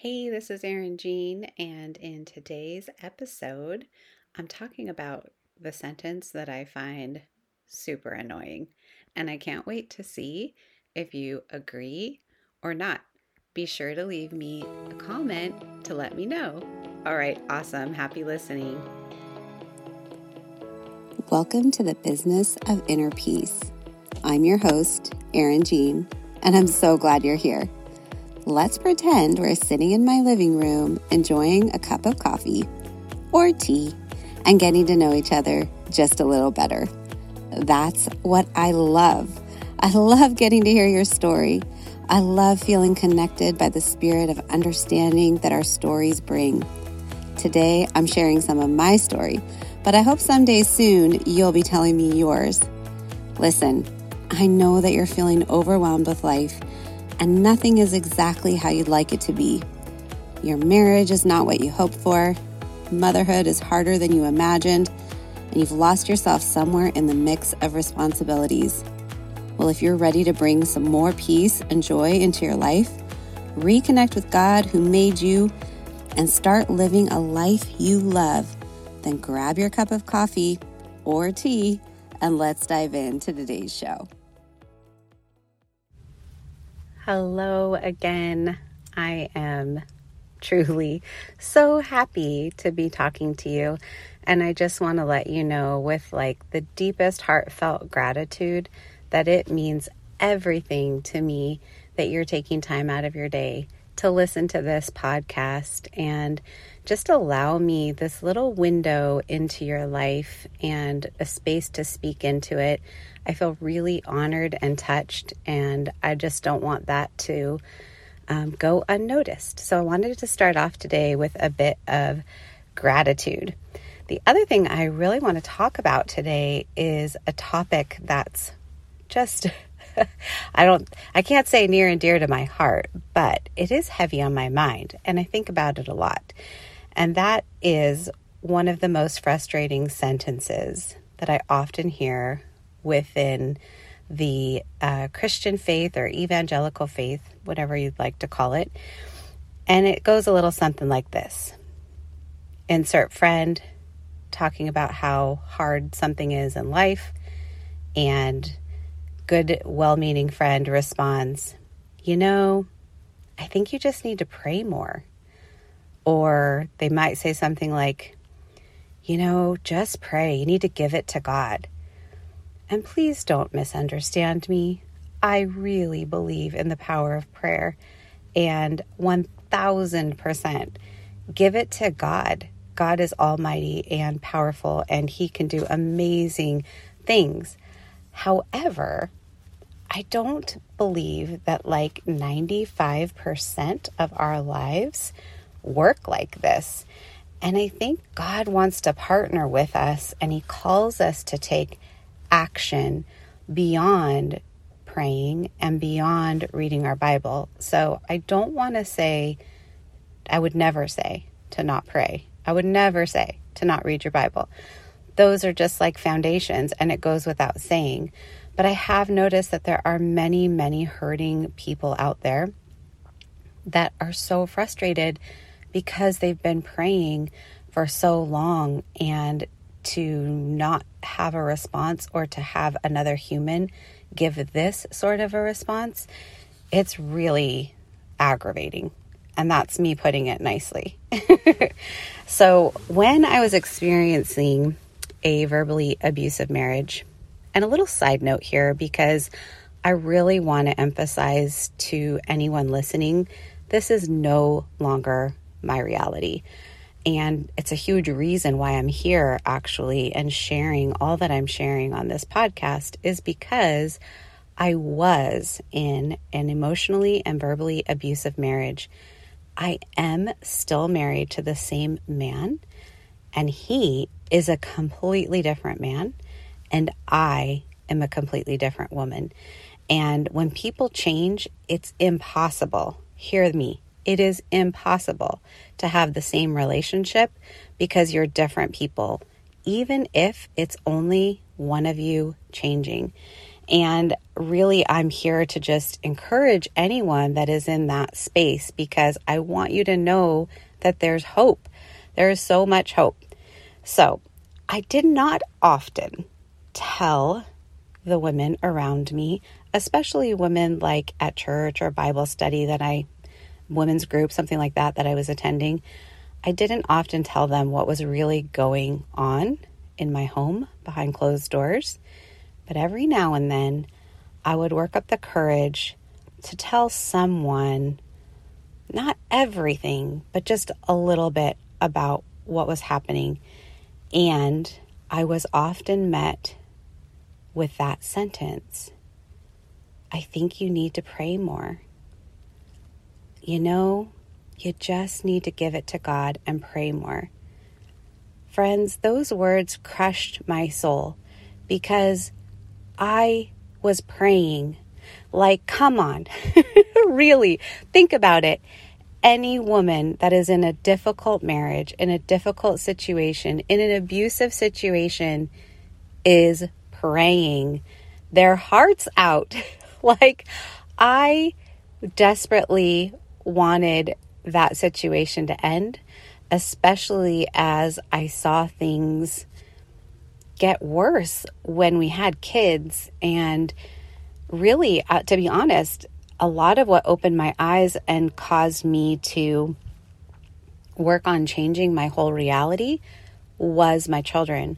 Hey, this is Erin Jean, and in today's episode, I'm talking about the sentence that I find super annoying, and I can't wait to see if you agree or not. Be sure to leave me a comment to let me know. All right, awesome. Happy listening. Welcome to the Business of Inner Peace. I'm your host, Erin Jean, and I'm so glad you're here. Let's pretend we're sitting in my living room enjoying a cup of coffee or tea and getting to know each other just a little better. That's what I love. I love getting to hear your story. I love feeling connected by the spirit of understanding that our stories bring. Today, I'm sharing some of my story, but I hope someday soon you'll be telling me yours. Listen, I know that you're feeling overwhelmed with life and nothing is exactly how you'd like it to be. Your marriage is not what you hoped for, motherhood is harder than you imagined, and you've lost yourself somewhere in the mix of responsibilities. Well, if you're ready to bring some more peace and joy into your life, reconnect with God who made you, and start living a life you love, then grab your cup of coffee or tea and let's dive into today's show. Hello again. I am truly so happy to be talking to you. And I just want to let you know, with like the deepest heartfelt gratitude, that it means everything to me that you're taking time out of your day to listen to this podcast and just allow me this little window into your life and a space to speak into it I feel really honored and touched, and I just don't want that to um, go unnoticed. So I wanted to start off today with a bit of gratitude. The other thing I really want to talk about today is a topic that's just I don't I can't say near and dear to my heart, but it is heavy on my mind and I think about it a lot. And that is one of the most frustrating sentences that I often hear within the uh, Christian faith or evangelical faith, whatever you'd like to call it. And it goes a little something like this Insert friend talking about how hard something is in life, and good, well meaning friend responds, You know, I think you just need to pray more. Or they might say something like, You know, just pray. You need to give it to God. And please don't misunderstand me. I really believe in the power of prayer and 1000% give it to God. God is almighty and powerful and he can do amazing things. However, I don't believe that like 95% of our lives work like this. And I think God wants to partner with us and he calls us to take action beyond praying and beyond reading our Bible. So I don't want to say, I would never say to not pray. I would never say to not read your Bible. Those are just like foundations and it goes without saying. But I have noticed that there are many, many hurting people out there that are so frustrated because they've been praying for so long and to not have a response or to have another human give this sort of a response, it's really aggravating. And that's me putting it nicely. so, when I was experiencing a verbally abusive marriage, and a little side note here because I really want to emphasize to anyone listening this is no longer my reality. And it's a huge reason why I'm here actually and sharing all that I'm sharing on this podcast is because I was in an emotionally and verbally abusive marriage. I am still married to the same man, and he is a completely different man, and I am a completely different woman. And when people change, it's impossible. Hear me it is impossible to have the same relationship because you're different people, even if it's only one of you changing. And really, I'm here to just encourage anyone that is in that space because I want you to know that there's hope. There is so much hope. So, I did not often tell the women around me, especially women like at church or Bible study that I, women's group, something like that, that I was attending. I didn't often tell them what was really going on in my home behind closed doors. But every now and then, I would work up the courage to tell someone, not everything, but just a little bit about what was happening. And I was often met with that sentence I think you need to pray more. You know, you just need to give it to God and pray more. Friends, those words crushed my soul because I was praying. Like, come on, really, think about it. Any woman that is in a difficult marriage, in a difficult situation, in an abusive situation, is praying their hearts out. like, I desperately wanted that situation to end, especially as I saw things get worse when we had kids. And really, uh, to be honest, a lot of what opened my eyes and caused me to work on changing my whole reality was my children.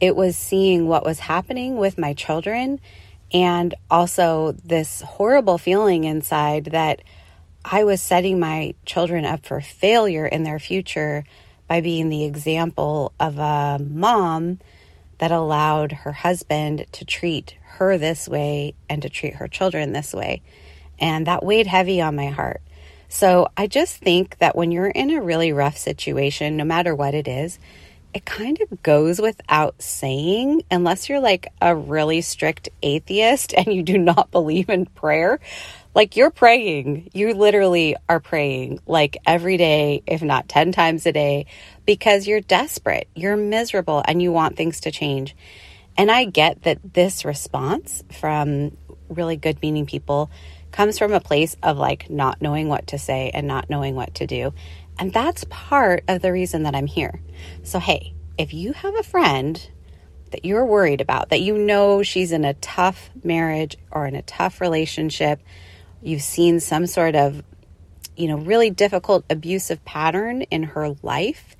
It was seeing what was happening with my children and also this horrible feeling inside that I was setting my children up for failure in their future by being the example of a mom that allowed her husband to treat her this way and to treat her children this way. And that weighed heavy on my heart. So I just think that when you're in a really rough situation, no matter what it is, it kind of goes without saying, unless you're like a really strict atheist and you do not believe in prayer. Like you're praying, you literally are praying like every day, if not 10 times a day, because you're desperate, you're miserable, and you want things to change. And I get that this response from really good meaning people comes from a place of like not knowing what to say and not knowing what to do. And that's part of the reason that I'm here. So, hey, if you have a friend that you're worried about, that you know she's in a tough marriage or in a tough relationship, you've seen some sort of, you know, really difficult abusive pattern in her life,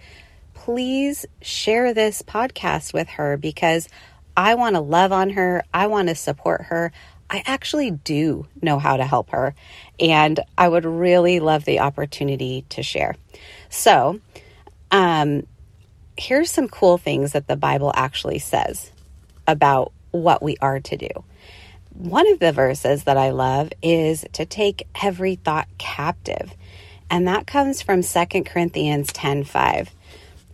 please share this podcast with her because I want to love on her. I want to support her. I actually do know how to help her, and I would really love the opportunity to share. So, um, here's some cool things that the Bible actually says about what we are to do. One of the verses that I love is to take every thought captive. And that comes from 2 Corinthians 10 5.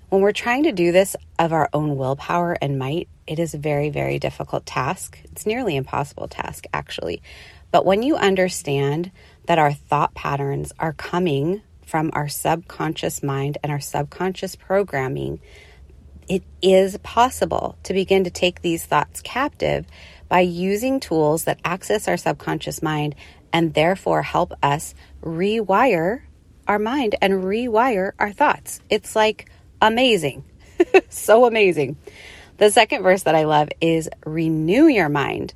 When we're trying to do this of our own willpower and might, it is a very, very difficult task. It's nearly impossible task, actually. But when you understand that our thought patterns are coming from our subconscious mind and our subconscious programming, it is possible to begin to take these thoughts captive by using tools that access our subconscious mind and therefore help us rewire our mind and rewire our thoughts. It's like amazing. so amazing. The second verse that I love is renew your mind.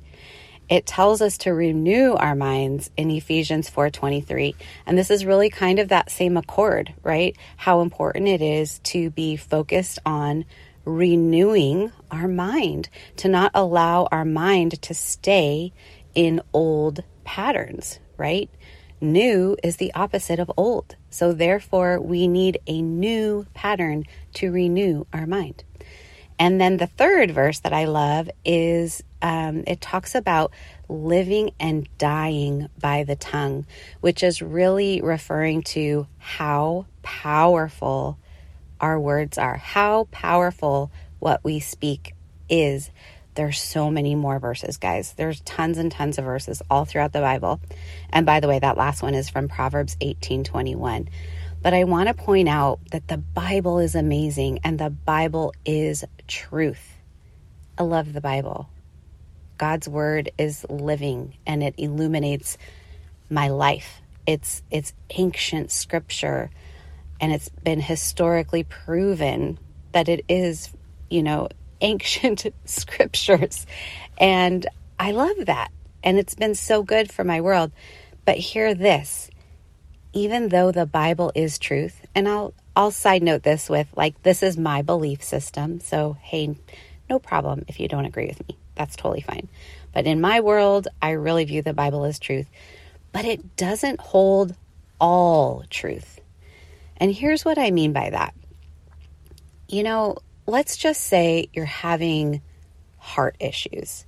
It tells us to renew our minds in Ephesians 4:23. And this is really kind of that same accord, right? How important it is to be focused on renewing our mind, to not allow our mind to stay in old patterns, right? New is the opposite of old. So, therefore, we need a new pattern to renew our mind. And then the third verse that I love is um, it talks about living and dying by the tongue, which is really referring to how powerful our words are, how powerful what we speak is there's so many more verses, guys. There's tons and tons of verses all throughout the Bible. And by the way, that last one is from Proverbs 18 21. But I want to point out that the Bible is amazing and the Bible is truth. I love the Bible. God's word is living and it illuminates my life. It's it's ancient scripture and it's been historically proven that it is, you know, ancient scriptures. And I love that. And it's been so good for my world. But hear this. Even though the Bible is truth, and I'll I'll side note this with like this is my belief system. So, hey, no problem if you don't agree with me. That's totally fine. But in my world, I really view the Bible as truth. But it doesn't hold all truth. And here's what I mean by that. You know, let's just say you're having heart issues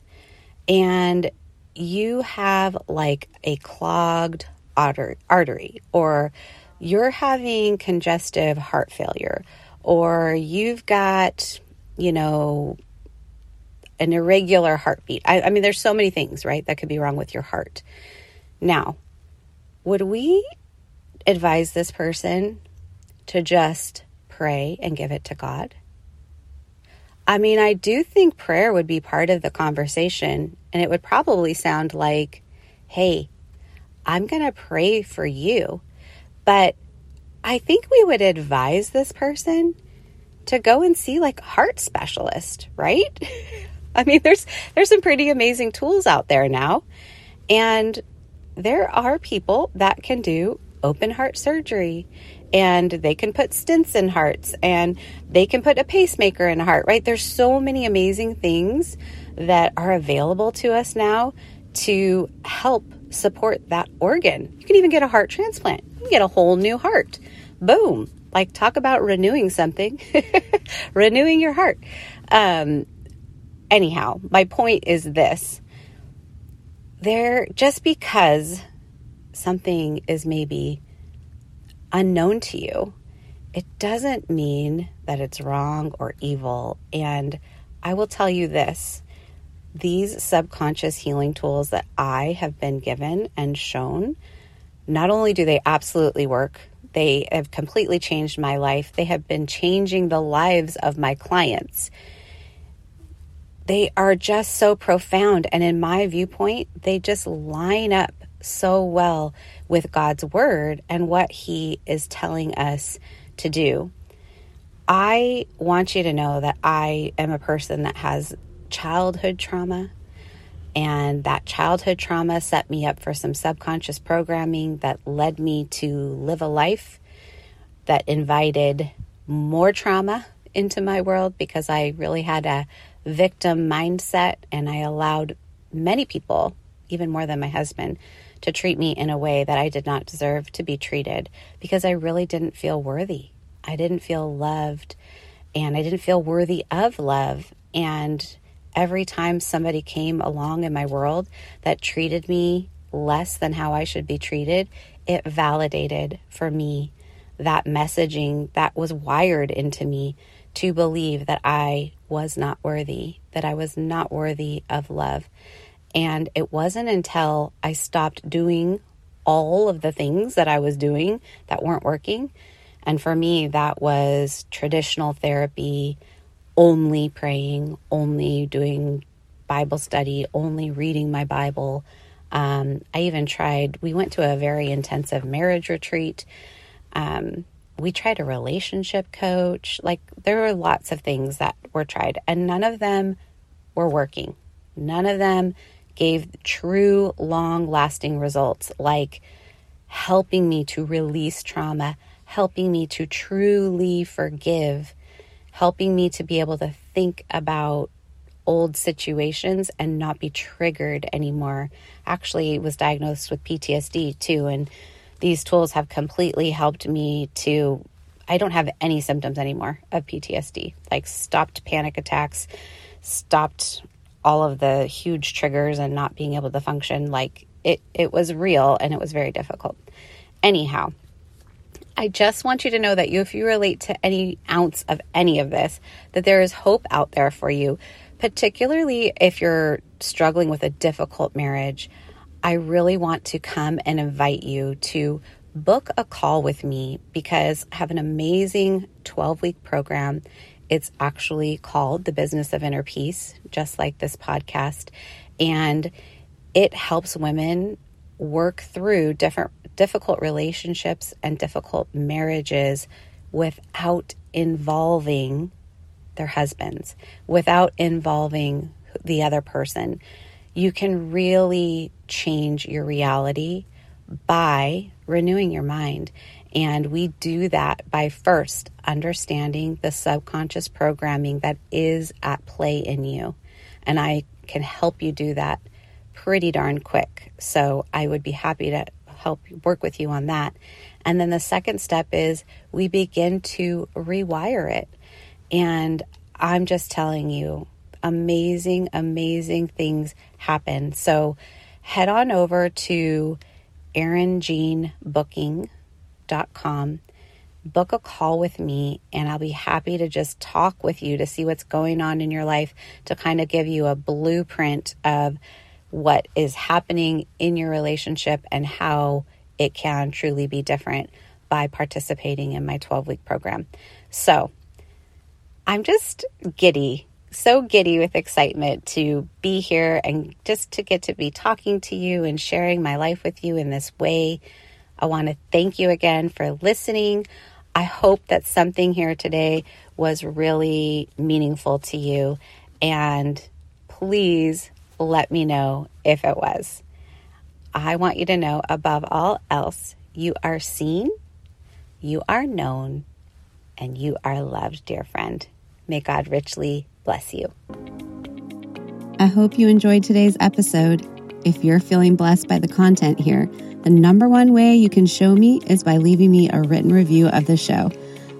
and you have like a clogged artery or you're having congestive heart failure or you've got, you know, an irregular heartbeat. I, I mean, there's so many things, right, that could be wrong with your heart. Now, would we advise this person to just pray and give it to God? I mean, I do think prayer would be part of the conversation, and it would probably sound like, hey, I'm going to pray for you. But I think we would advise this person to go and see like a heart specialist, right? I mean, there's there's some pretty amazing tools out there now. And there are people that can do open heart surgery and they can put stents in hearts and they can put a pacemaker in a heart, right? There's so many amazing things that are available to us now to help support that organ. You can even get a heart transplant. You can get a whole new heart. Boom. Like talk about renewing something. renewing your heart. Um anyhow, my point is this. There just because something is maybe unknown to you, it doesn't mean that it's wrong or evil. And I will tell you this these subconscious healing tools that I have been given and shown, not only do they absolutely work, they have completely changed my life. They have been changing the lives of my clients. They are just so profound. And in my viewpoint, they just line up so well with God's word and what He is telling us to do. I want you to know that I am a person that has childhood trauma, and that childhood trauma set me up for some subconscious programming that led me to live a life that invited more trauma into my world because I really had a victim mindset and I allowed many people, even more than my husband, to treat me in a way that I did not deserve to be treated because I really didn't feel worthy. I didn't feel loved and I didn't feel worthy of love. And every time somebody came along in my world that treated me less than how I should be treated, it validated for me that messaging that was wired into me to believe that I was not worthy, that I was not worthy of love. And it wasn't until I stopped doing all of the things that I was doing that weren't working. And for me, that was traditional therapy, only praying, only doing Bible study, only reading my Bible. Um, I even tried, we went to a very intensive marriage retreat. Um, we tried a relationship coach. Like, there were lots of things that were tried, and none of them were working. None of them gave true, long lasting results like helping me to release trauma, helping me to truly forgive, helping me to be able to think about old situations and not be triggered anymore. Actually, was diagnosed with PTSD too and these tools have completely helped me to I don't have any symptoms anymore of PTSD. Like stopped panic attacks, stopped all of the huge triggers and not being able to function like it it was real and it was very difficult anyhow I just want you to know that you, if you relate to any ounce of any of this, that there is hope out there for you, particularly if you're struggling with a difficult marriage. I really want to come and invite you to book a call with me because I have an amazing 12 week program it's actually called The Business of Inner Peace, just like this podcast. And it helps women work through different difficult relationships and difficult marriages without involving their husbands, without involving the other person. You can really change your reality by renewing your mind. And we do that by first understanding the subconscious programming that is at play in you. And I can help you do that pretty darn quick. So I would be happy to help work with you on that. And then the second step is we begin to rewire it. And I'm just telling you, amazing, amazing things happen. So head on over to erinjeanbooking.com book a call with me and I'll be happy to just talk with you to see what's going on in your life to kind of give you a blueprint of what is happening in your relationship and how it can truly be different by participating in my 12 week program. So I'm just giddy, so giddy with excitement to be here and just to get to be talking to you and sharing my life with you in this way. I want to thank you again for listening. I hope that something here today was really meaningful to you. And please let me know if it was. I want you to know above all else, you are seen, you are known, and you are loved, dear friend. May God richly bless you. I hope you enjoyed today's episode. If you're feeling blessed by the content here, the number one way you can show me is by leaving me a written review of the show.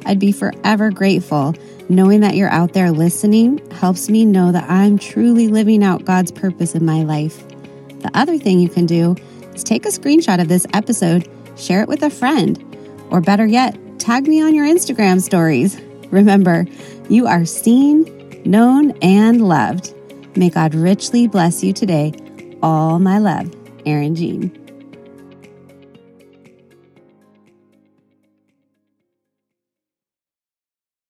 I'd be forever grateful. Knowing that you're out there listening helps me know that I'm truly living out God's purpose in my life. The other thing you can do is take a screenshot of this episode, share it with a friend, or better yet, tag me on your Instagram stories. Remember, you are seen, known, and loved. May God richly bless you today. All my love, Erin Jean.